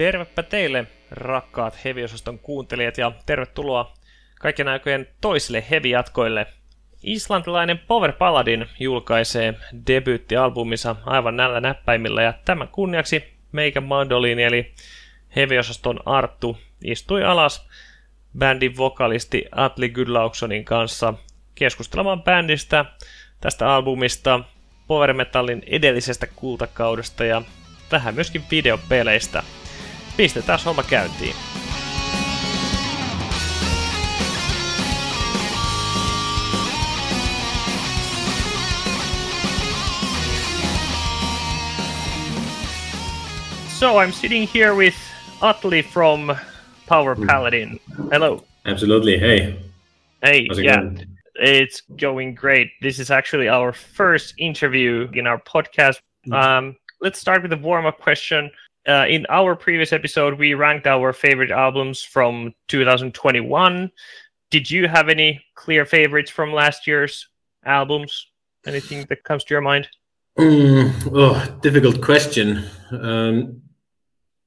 Tervepä teille, rakkaat heviosaston kuuntelijat, ja tervetuloa kaikkien aikojen toisille heavy-jatkoille. Islantilainen Power Paladin julkaisee debyyttialbuminsa aivan näillä näppäimillä, ja tämän kunniaksi meikä mandoliini eli heviosaston Arttu istui alas bändin vokalisti Atli Gudlauksonin kanssa keskustelemaan bändistä, tästä albumista, power metallin edellisestä kultakaudesta ja vähän myöskin videopeleistä. Pistetään homma käyntiin. So I'm sitting here with Atli from Power hmm. Paladin. Hello. Absolutely. Hey. Hey. It yeah. Going? It's going great. This is actually our first interview in our podcast. Mm-hmm. Um, let's start with a warm up question. Uh, in our previous episode, we ranked our favorite albums from 2021. Did you have any clear favorites from last year's albums? Anything that comes to your mind? Mm, oh, difficult question. Um,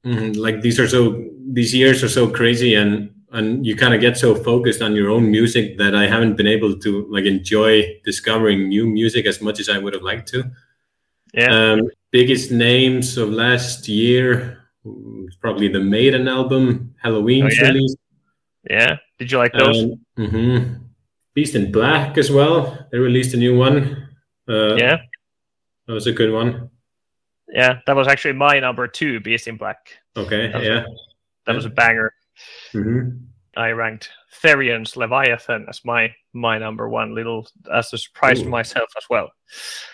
mm, like these are so these years are so crazy, and and you kind of get so focused on your own music that I haven't been able to like enjoy discovering new music as much as I would have liked to. Yeah. Um, biggest names of last year, probably the Maiden album, Helloween oh, yeah? release. Yeah. Did you like those? Um, mm-hmm. Beast in Black as well. They released a new one. Uh, yeah. That was a good one. Yeah, that was actually my number two, Beast in Black. Okay, that yeah. A, that yeah. was a banger. Mm-hmm. I ranked Therion's Leviathan as my my number one, little as a surprise Ooh. to myself as well.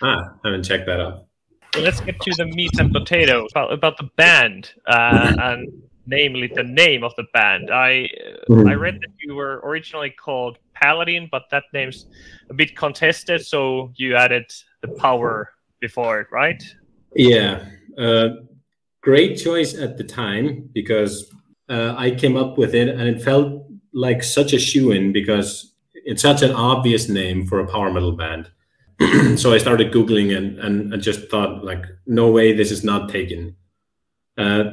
Ah, I haven't checked that out let's get to the meat and potatoes about, about the band uh, and namely the name of the band. I mm-hmm. I read that you were originally called Paladin, but that name's a bit contested, so you added the power before it, right? Yeah, uh, great choice at the time because uh, I came up with it and it felt like such a shoe in because it's such an obvious name for a power metal band. so I started googling and, and I just thought like, no way, this is not taken. Uh,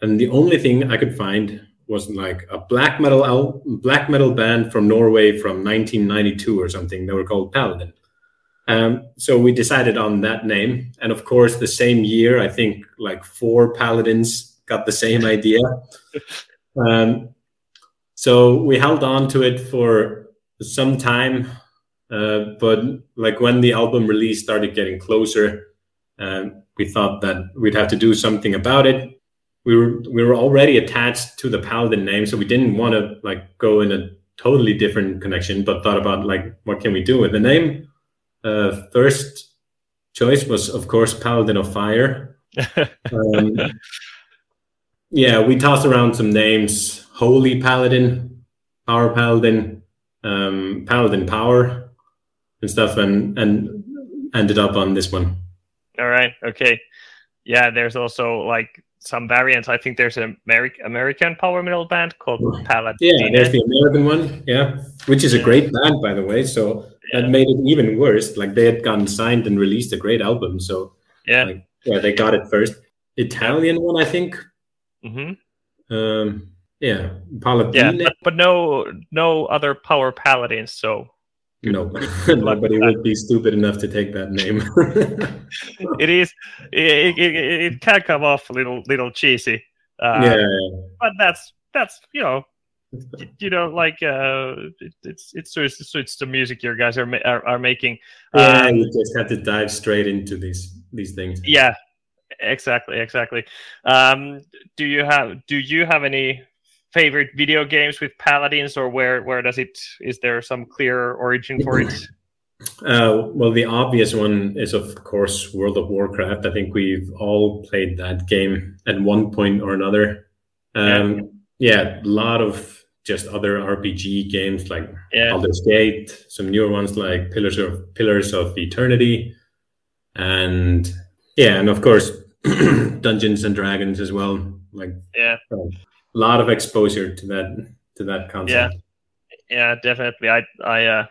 and the only thing I could find was like a black metal al- black metal band from Norway from 1992 or something. They were called Paladin. Um, so we decided on that name, and of course, the same year, I think like four Paladins got the same idea. Um, so we held on to it for some time uh, but like when the album release started getting closer, um, we thought that we'd have to do something about it. We were we were already attached to the Paladin name, so we didn't want to like go in a totally different connection, but thought about like what can we do with the name. Uh, first choice was of course Paladin of Fire. um, yeah, we tossed around some names: Holy Paladin, Power Paladin, um, Paladin Power and stuff, and and ended up on this one. All right. Okay. Yeah. There's also like some variants. I think there's an Ameri- American power metal band called Paladin. Yeah, there's the American one. Yeah, which is a great band, by the way. So yeah. that made it even worse. Like they had gotten signed and released a great album. So yeah, like, yeah, they got it first. Italian one, I think. Mm-hmm. Um, yeah, Paladin. Yeah, but, but no, no other power paladins. So no, nobody would be stupid enough to take that name. it is. It, it, it, can come off a little little cheesy. Uh, yeah, but that's that's you know, you know, like uh, it, it's it's it's suits the music your guys are are, are making. Yeah, um, you just have to dive straight into these these things. Yeah, exactly, exactly. Um, do you have do you have any favorite video games with paladins or where where does it is there some clear origin for it? Uh, well the obvious one is of course world of warcraft. I think we've all played that game at one point or another. Um, yeah. yeah a lot of just other rpg games like yeah. Baldur's Gate some newer ones like pillars of pillars of eternity and yeah and of course dungeons and dragons as well like yeah lot of exposure to that to that concept. Yeah, yeah, definitely. I I uh,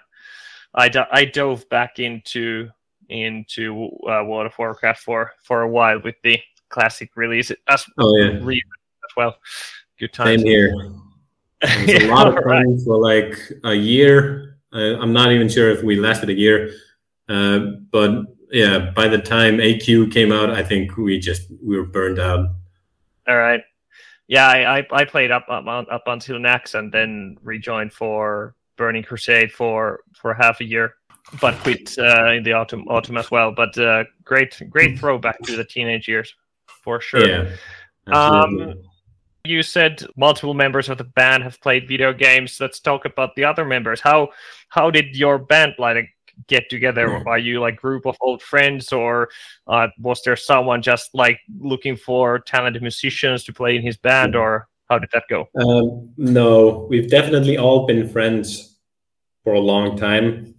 I, I dove back into into uh, World of Warcraft for for a while with the classic release as oh, yeah. re- as well. Good time. Same here. It was a lot of fun for like a year. Uh, I'm not even sure if we lasted a year, uh, but yeah, by the time AQ came out, I think we just we were burned out. All right. Yeah, I, I, I played up, up up until Naxx and then rejoined for Burning Crusade for for half a year, but quit uh, in the autumn autumn as well. But uh, great great throwback to the teenage years for sure. Yeah. Um, you said multiple members of the band have played video games. Let's talk about the other members. How how did your band like get together? Are you like group of old friends, or uh, was there someone just like looking for talented musicians to play in his band, or how did that go? Um, no, we've definitely all been friends for a long time,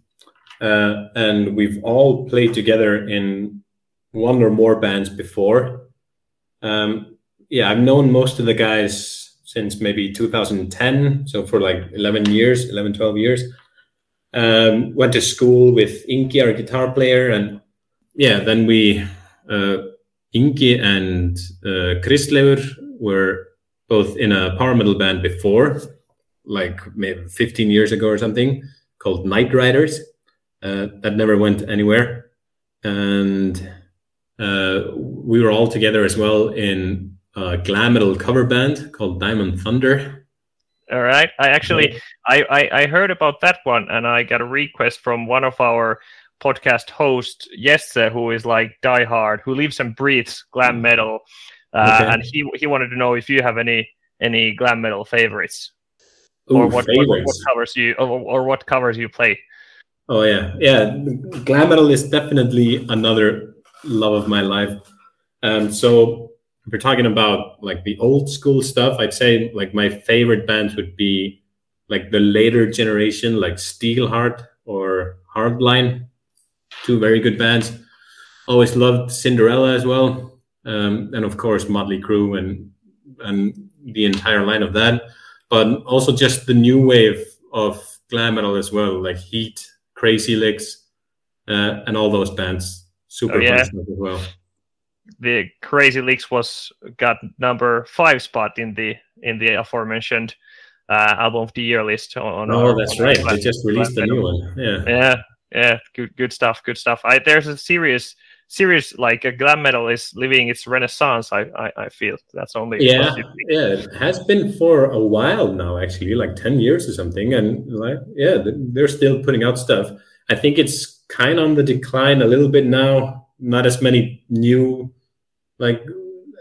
uh, and we've all played together in one or more bands before. Um, yeah, I've known most of the guys since maybe 2010, so for like 11 years, 11, 12 years. Um, went to school with Ingi, our guitar player, and yeah, then we uh, Ingi and uh, Kristleifur were both in a power metal band before, like maybe 15 years ago or something, called Night Riders. Uh, that never went anywhere, and uh, we were all together as well in a glam metal cover band called Diamond Thunder all right. I actually I, I, I heard about that one and I got a request from one of our podcast hosts, Jesse, who is like diehard, who lives and breathes glam mm. metal. Uh, okay. and he he wanted to know if you have any any glam metal favorites. Ooh, or what, favorites. What, what, covers you or, or what covers you play. Oh yeah. Yeah. Glam metal is definitely another love of my life. Um so if we're talking about like the old school stuff, I'd say like my favorite bands would be like the later generation, like Steelheart or Hardline, two very good bands. Always loved Cinderella as well, um, and of course Motley Crue and and the entire line of that. But also just the new wave of glam metal as well, like Heat, Crazy Lixx, uh, and all those bands. Super oh, yeah. as well the Crazy Lixx was got number five spot in the in the aforementioned uh, album of the year list. On, oh, our, that's right. They just released a new one. Yeah, yeah, yeah. Good, good stuff. Good stuff. I, there's a serious, serious like a glam metal is living its renaissance. I, I, I feel that's only yeah, yeah. It has been for a while now, actually, like ten years or something, and like yeah, they're still putting out stuff. I think it's kind of on the decline a little bit now not as many new, like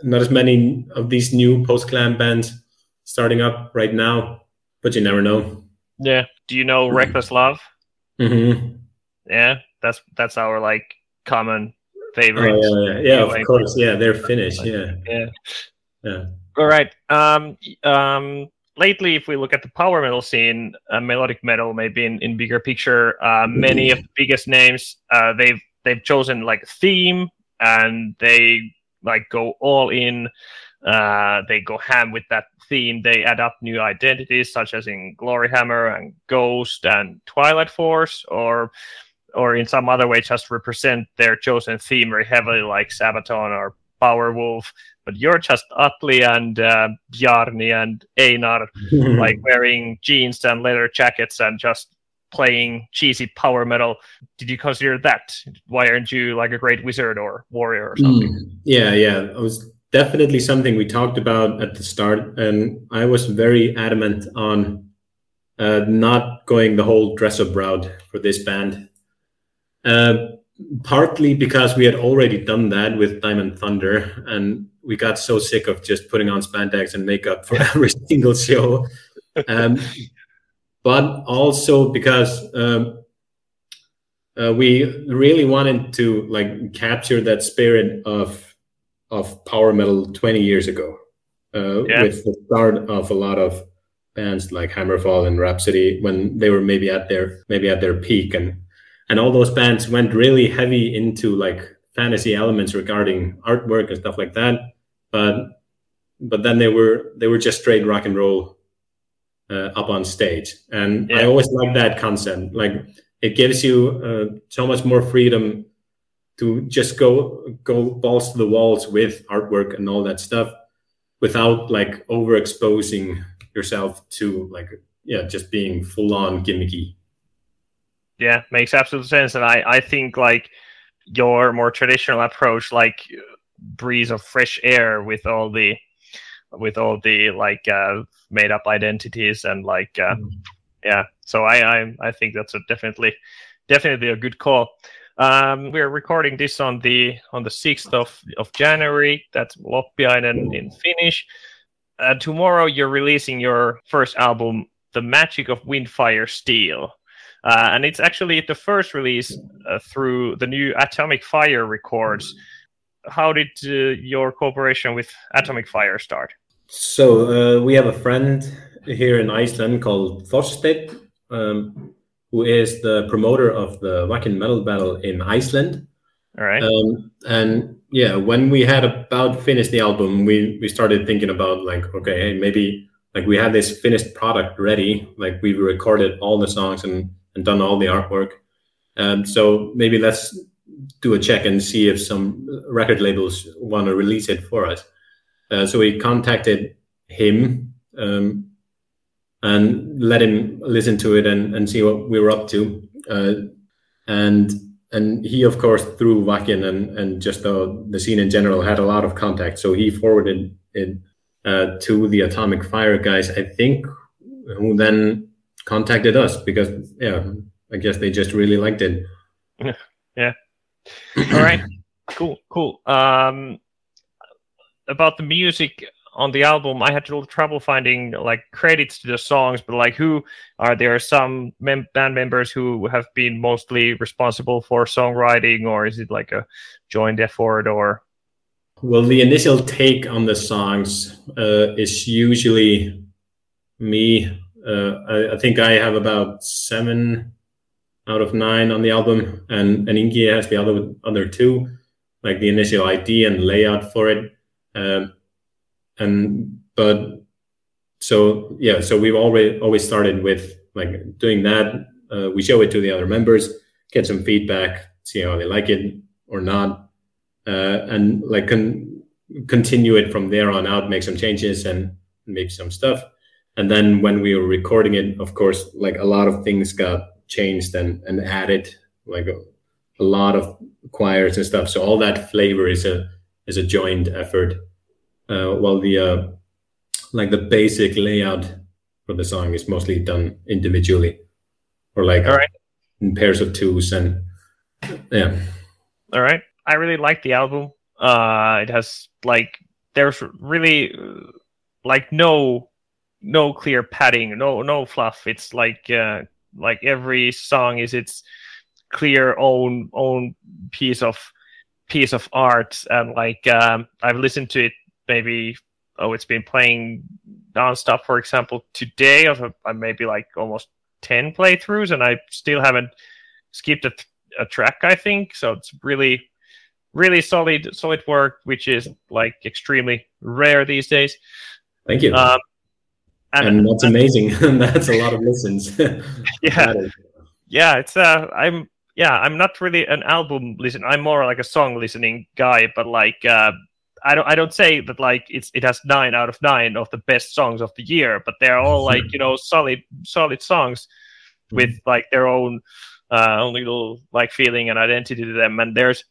not as many of these new post glam bands starting up right now, but you never know. Yeah. Do you know Reckless Love? Mm-hmm. Yeah, that's that's our like common favorite. Oh, yeah, yeah, yeah of course. Yeah, they're Finnish. Yeah, yeah, yeah. All right. Um, um, lately, if we look at the power metal scene, uh, melodic metal, maybe in, in bigger picture, uh, many of the biggest names, uh, they've they've chosen like a theme and they like go all in. Uh, they go ham with that theme. They add up new identities, such as in Gloryhammer and Ghost and Twilight Force, or or in some other way, just represent their chosen theme very heavily, like Sabaton or Powerwolf. But you're just Atli and uh, Bjarni and Einar, like wearing jeans and leather jackets and just playing cheesy power metal. Did you consider that? Why aren't you like a great wizard or warrior or something? Mm, yeah, yeah. It was definitely something we talked about at the start. And I was very adamant on uh, not going the whole dress up route for this band. Uh, partly because we had already done that with Diamond Thunder, and we got so sick of just putting on spandex and makeup for every single show. Um, but also because um, uh, we really wanted to like capture that spirit of of power metal 20 years ago uh, yeah. with the start of a lot of bands like Hammerfall and Rhapsody when they were maybe at their maybe at their peak and and all those bands went really heavy into like fantasy elements regarding artwork and stuff like that but but then they were they were just straight rock and roll up on stage. And yeah. I always like that concept. Like it gives you uh, so much more freedom to just go go balls to the walls with artwork and all that stuff. without like overexposing yourself to like yeah just being full on gimmicky yeah makes absolute sense and i i think like your more traditional approach like breeze of fresh air with all the with all the like uh, made up identities and like uh, mm. yeah so I, I i think that's a definitely definitely a good call um, we're recording this on the on the 6th of, of January. That's Loppiainen in Finnish. Uh, tomorrow you're releasing your first album, The Magic of Windfire Steel. Uh, and it's actually the first release uh, through the new Atomic Fire Records. How did uh, your cooperation with Atomic Fire start? So uh, we have a friend here in Iceland called Thorstein, um, who is the promoter of the Wacken Metal Battle in Iceland. All right. Um, and yeah, when we had about finished the album, we we started thinking about like, okay, hey, maybe like we had this finished product ready, like we recorded all the songs and and done all the artwork. Um, so maybe let's do a check and see if some record labels want to release it for us. Uh, so we contacted him um, and let him listen to it and, and see what we were up to. Uh, and and he, of course, through Wacken and, and just the, the scene in general, had a lot of contact. So he forwarded it uh, to the Atomic Fire guys, I think, who then contacted us because, yeah, I guess they just really liked it. Yeah. All right. cool. Cool. Um, about the music, on the album, I had a little trouble finding like credits to the songs, but like who are there are some mem- band members who have been mostly responsible for songwriting, or is it like a joint effort, or? Well, the initial take on the songs uh, is usually me. Uh, I, I, think I have about seven out of nine on the album, and and Ingi has the other other two, like the initial idea and layout for it. Um, and but so yeah so we've already always started with like doing that. Uh, we show it to the other members get some feedback see how they like it or not. Uh, and like con- continue it from there on out make some changes and make some stuff. And then when we were recording it of course like a lot of things got changed and, and added like a, a lot of choirs and stuff. So all that flavor is a is a joint effort. Uh, while the uh, like the basic layout for the song is mostly done individually or like all right. in pairs of twos and yeah. All right. I really like the album. Uh it has like there's really like no no clear padding no no fluff. It's like uh like every song is its clear own own piece of piece of art and like um i've listened to it maybe oh it's been playing nonstop for example today or maybe like almost 10 playthroughs and i still haven't skipped a, a track i think. So it's really really solid solid work which is like extremely rare these days. Thank you. Um, and, and, that's amazing. That's a lot of listens. Yeah. Yeah it's uh i'm yeah i'm not really an album listen i'm more like a song listening guy but like uh I don't I don't say that like it's it has nine out of nine of the best songs of the year, but they're all like you know solid solid songs with mm-hmm. like their own uh, own little like feeling and identity to them. And there's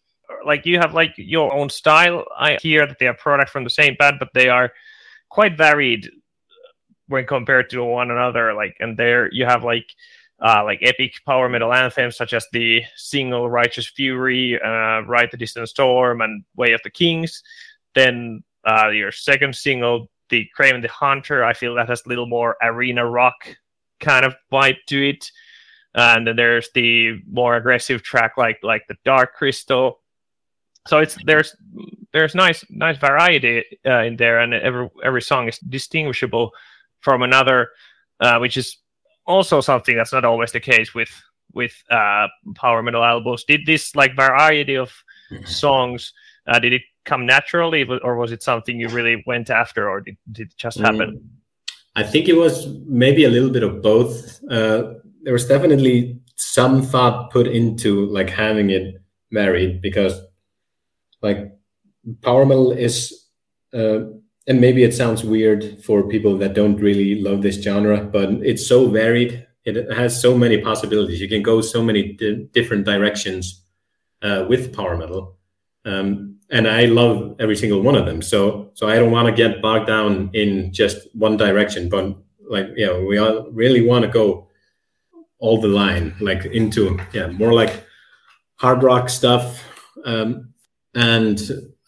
like you have like your own style. I hear that they are product from the same band, but they are quite varied when compared to one another. Like and there you have like uh, like epic power metal anthems such as the single Righteous Fury, uh, Ride the Distant Storm, and Way of the Kings. Then uh, your second single, the Kraven the Hunter, I feel that has a little more arena rock kind of vibe to it. And then there's the more aggressive track like like the Dark Crystal. So it's there's there's nice nice variety uh, in there, and every every song is distinguishable from another, uh, which is also something that's not always the case with with uh, power metal albums. Did this like variety of songs? Uh, did it come naturally, or was it something you really went after, or did, did it just happen? Mm, I think it was maybe a little bit of both. Uh, there was definitely some thought put into like having it married because, like, power metal is uh, and maybe it sounds weird for people that don't really love this genre, but it's so varied. It has so many possibilities. You can go so many di- different directions uh, with power metal, um, and I love every single one of them. So, so I don't want to get bogged down in just one direction, but like, you know, we all really want to go all the line, like into yeah, more like hard rock stuff, um, and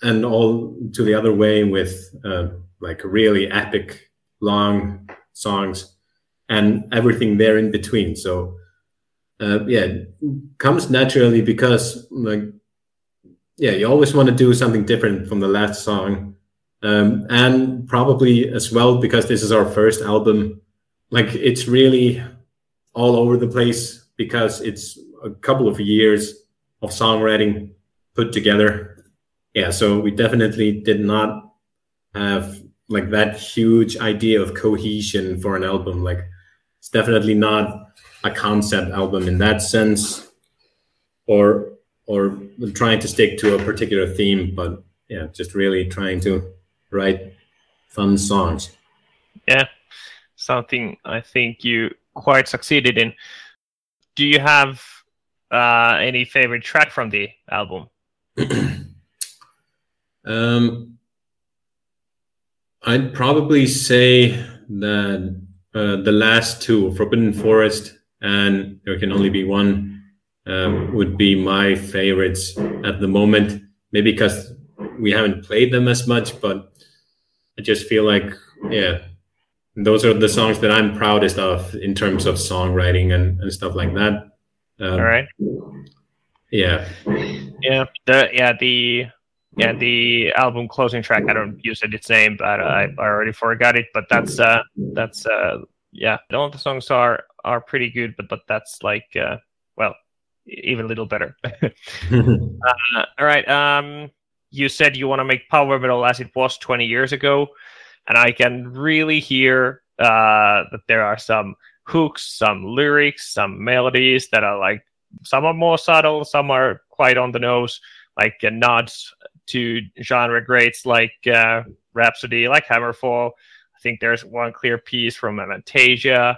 and all to the other way with uh, like really epic long songs and everything there in between. So uh, yeah comes naturally because like yeah you always want to do something different from the last song. Um, and probably as well because this is our first album like it's really all over the place because it's a couple of years of songwriting put together yeah, so we definitely did not have like that huge idea of cohesion for an album. Like it's definitely not a concept album in that sense, or or trying to stick to a particular theme, but yeah, just really trying to write fun songs. Yeah, something I think you quite succeeded in. Do you have uh, any favorite track from the album? Um, I'd probably say that uh, the last two, Forbidden Forest and There Can Only Be One, uh, would be my favorites at the moment. Maybe because we haven't played them as much, but I just feel like, yeah, those are the songs that I'm proudest of in terms of songwriting and, and stuff like that. Um, All right. Yeah. Yeah. The yeah the yeah, the album closing track. I don't use it its name, but I, I already forgot it. But that's uh, that's uh, yeah. All the songs are are pretty good, but but that's like uh, well, even a little better. uh, all right. Um, you said you want to make power metal as it was 20 years ago, and I can really hear uh, that there are some hooks, some lyrics, some melodies that are like some are more subtle, some are quite on the nose, like uh, nods to genre greats like uh, Rhapsody, like Hammerfall. I think there's one clear piece from Avantasia.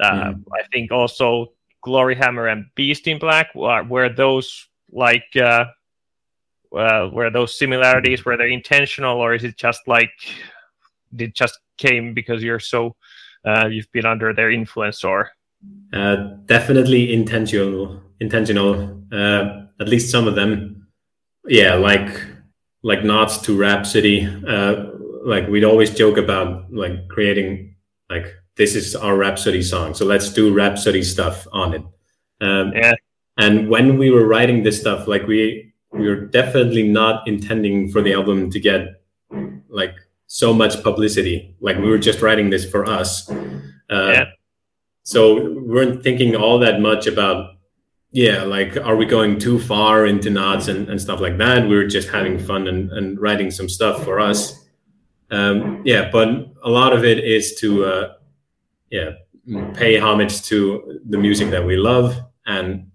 Uh, mm. I think also Gloryhammer and Beast in Black, where, those like uh, uh, where those similarities were they intentional or is it just like it just came because you're so uh, you've been under their influence or uh, definitely intentional intentional uh, at least some of them yeah, like like nods to Rhapsody. Uh, like we'd always joke about like creating like this is our Rhapsody song, so let's do Rhapsody stuff on it. Um, yeah. And when we were writing this stuff, like we we were definitely not intending for the album to get like so much publicity. Like we were just writing this for us. Uh, yeah. So we weren't thinking all that much about yeah like are we going too far into knots and, and stuff like that? We are just having fun and, and writing some stuff for us. Um, yeah but a lot of it is to uh, yeah pay homage to the music that we love and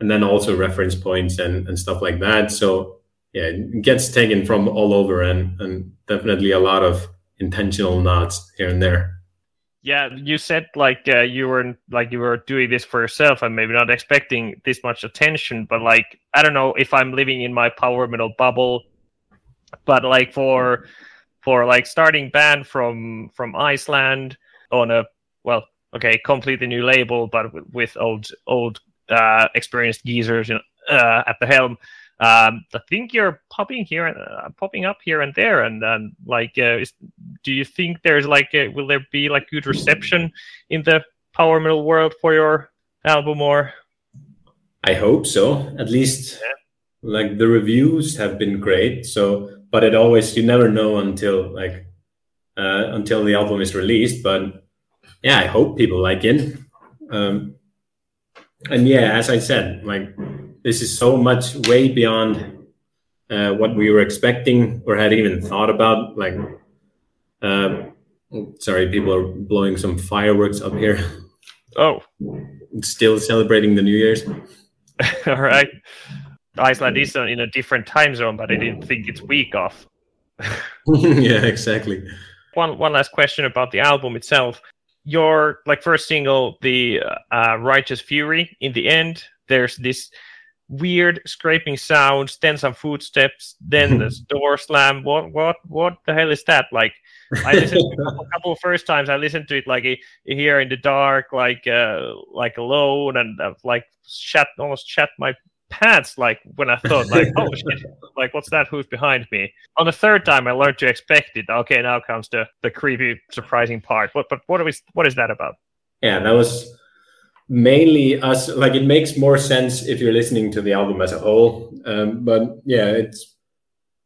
and then also reference points and, and stuff like that. So yeah it gets taken from all over and and definitely a lot of intentional nods here and there yeah, you said like uh, you were like you were doing this for yourself and maybe not expecting this much attention, but like I don't know if I'm living in my power metal bubble, but like for for like starting band from from Iceland on a well okay completely new label but with, with old old uh, experienced geezers you know, uh, at the helm um, I think you're popping here, uh, popping up here and there, and, and like, uh, is, do you think there's like, a, will there be like good reception in the power metal world for your album, or? I hope so. At least, yeah. like the reviews have been great. So, but it always you never know until like uh, until the album is released. But yeah, I hope people like it. Um, and yeah, as I said, like this is so much way beyond uh, what we were expecting or had even thought about. Like, uh, sorry, people are blowing some fireworks up here. Oh, still celebrating the New Year's. All right. Iceland is in a different time zone, but I didn't think it's week off. yeah, exactly. One one last question about the album itself. Your like first single, the uh, Righteous Fury. In the end, there's this weird scraping sounds, then some footsteps, then the door slam. What what what the hell is that? Like I listened to a couple, couple of first times. I listened to it like here in the dark, like uh, like alone, and uh, like shut almost shut my pants. Like when I thought, like oh shit, like what's that? Who's behind me? On the third time, I learned to expect it. Okay, now comes the the creepy, surprising part. But but what are we? What is that about? Yeah, that was mainly us. Like it makes more sense if you're listening to the album as a whole. Um, but yeah, it's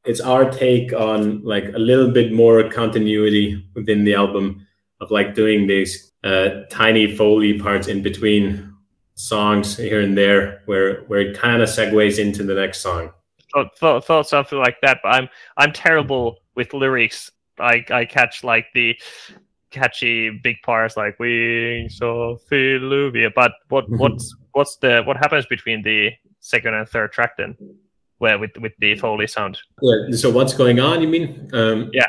it's our take on like a little bit more continuity within the album of like doing these uh, tiny foley parts in between songs here and there where where it kind of segues into the next song thought, thought, thought something like that but i'm i'm terrible with lyrics i i catch like the catchy big parts like wings of Philuvia. but what what's what's the what happens between the second and third track then where with with the foley sound. Yeah. So what's going on? You mean? Um, yeah.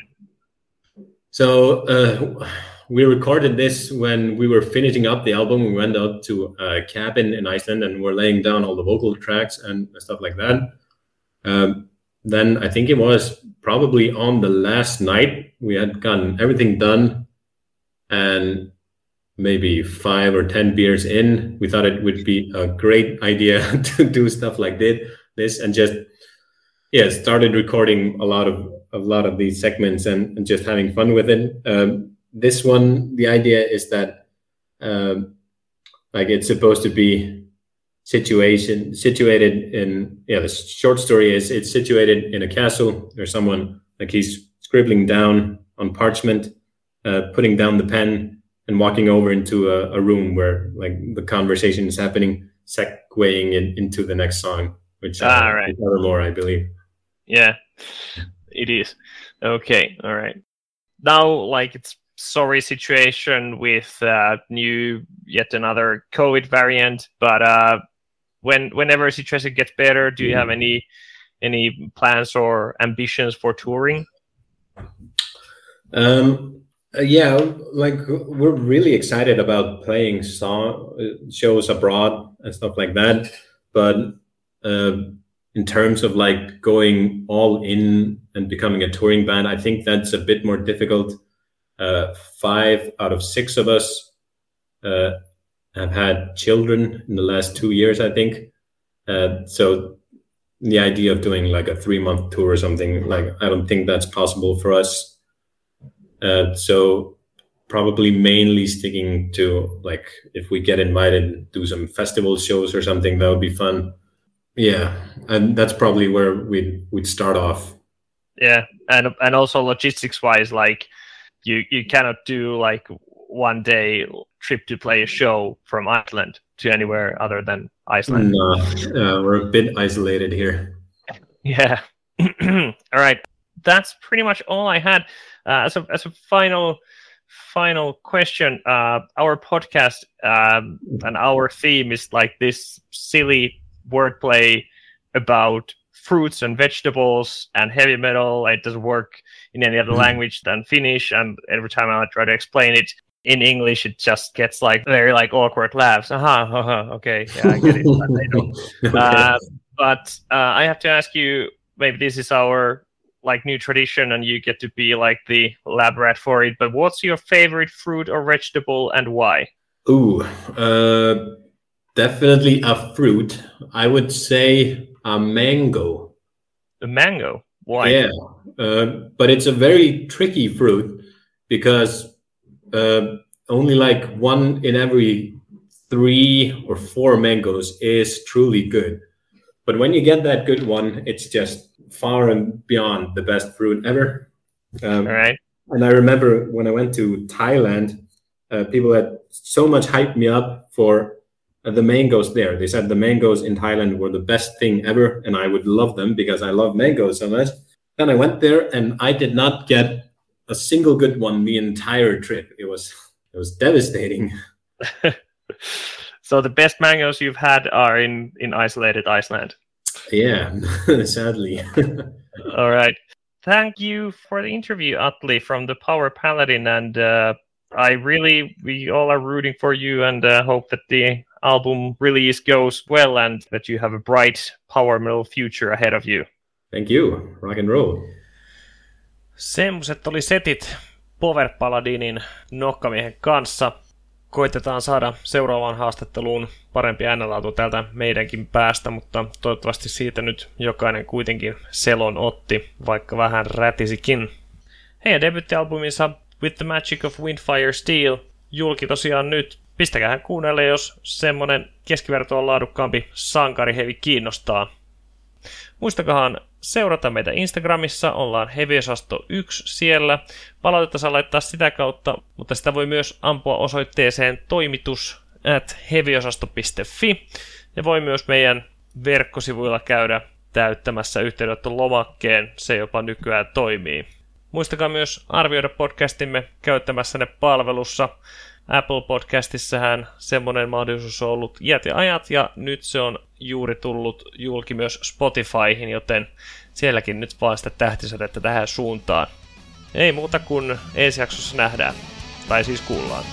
So uh, we recorded this when we were finishing up the album. We went out to a cabin in Iceland and we're laying down all the vocal tracks and stuff like that. Um, then I think it was probably on the last night we had gotten everything done, and maybe five or ten beers in, we thought it would be a great idea to do stuff like this and just yeah started recording a lot of a lot of these segments and, and just having fun with it. Um, this one the idea is that um, like it's supposed to be situation situated in yeah the short story is it's situated in a castle there's someone like he's scribbling down on parchment uh, putting down the pen and walking over into a, a room where like the conversation is happening segueing in, into the next song which uh, ah, right. more, I believe. Yeah, it is. Okay, all right. Now, like it's sorry situation with uh, new yet another COVID variant, but uh, when whenever a situation gets better, do you have any any plans or ambitions for touring? Um, uh, yeah, like we're really excited about playing song uh, shows abroad and stuff like that, but uh, in terms of like going all in and becoming a touring band, I think that's a bit more difficult. Uh, five out of six of us uh, have had children in the last two years, I think. Uh, so the idea of doing like a three month tour or something, like I don't think that's possible for us. Uh, so probably mainly sticking to like if we get invited, do some festival shows or something, that would be fun. Yeah, and that's probably where we'd we'd start off. Yeah, and and also logistics wise, like you you cannot do like one day trip to play a show from Iceland to anywhere other than Iceland. No, uh, we're a bit isolated here. Yeah. all right, that's pretty much all I had. Uh, as a as a final final question, uh, our podcast um, and our theme is like this silly wordplay about fruits and vegetables and heavy metal. It doesn't work in any other mm. language than Finnish. And every time I try to explain it in English, it just gets like very like awkward laughs. Aha, uh-huh, uh-huh, okay, yeah, I get it. uh, but uh, I have to ask you, maybe this is our like new tradition, and you get to be like the lab rat for it. But what's your favorite fruit or vegetable, and why? Ooh, uh, Definitely a fruit. I would say a mango. A mango? Why? Yeah, uh, but it's a very tricky fruit because uh, only like one in every three or four mangoes is truly good. But when you get that good one, it's just far and beyond the best fruit ever. Um, All right. And I remember when I went to Thailand, uh, people had so much hyped me up for uh, the mangoes there. They said the mangoes in Thailand were the best thing ever, and I would love them because I love mangoes so much. Then I went there, and I did not get a single good one the entire trip. It was it was devastating. so the best mangoes you've had are in in isolated Iceland. Yeah, sadly. All right. thank you for the interview, Atli, from the Power Paladin. And uh, I really, we all are rooting for you and uh, hope that the album release goes well and that you have a bright power metal future ahead of you. Thank you. Rock and roll. Semmoset oli setit Power Paladinin nokkamiehen kanssa. Koitetaan saada seuraavaan haastatteluun parempi äänenlaatu täältä meidänkin päästä, mutta toivottavasti siitä nyt jokainen kuitenkin selon otti, vaikka vähän rätisikin. Heidän debyttialbuminsa With the Magic of Windfire Steel julki tosiaan nyt. Pistäkää kuunnelle, jos semmonen keskivertoon laadukkaampi sankarihevi kiinnostaa. Muistakahan seurata meitä Instagramissa, ollaan heviosasto 1 siellä. Palautetta saa laittaa sitä kautta, mutta sitä voi myös ampua osoitteeseen toimitus at heviosasto.fi. Ja voi myös meidän verkkosivuilla käydä täyttämässä yhteydenottolomakkeen, se jopa nykyään toimii. Muistakaa myös arvioida podcastimme käyttämässänne palvelussa. Apple Podcastissahan semmoinen mahdollisuus on ollut iät ja ajat, ja nyt se on juuri tullut julki myös Spotifyhin, joten sielläkin nyt vaan sitä tähtisädettä tähän suuntaan. Ei muuta kuin ensi jaksossa nähdään. Tai siis kuullaan.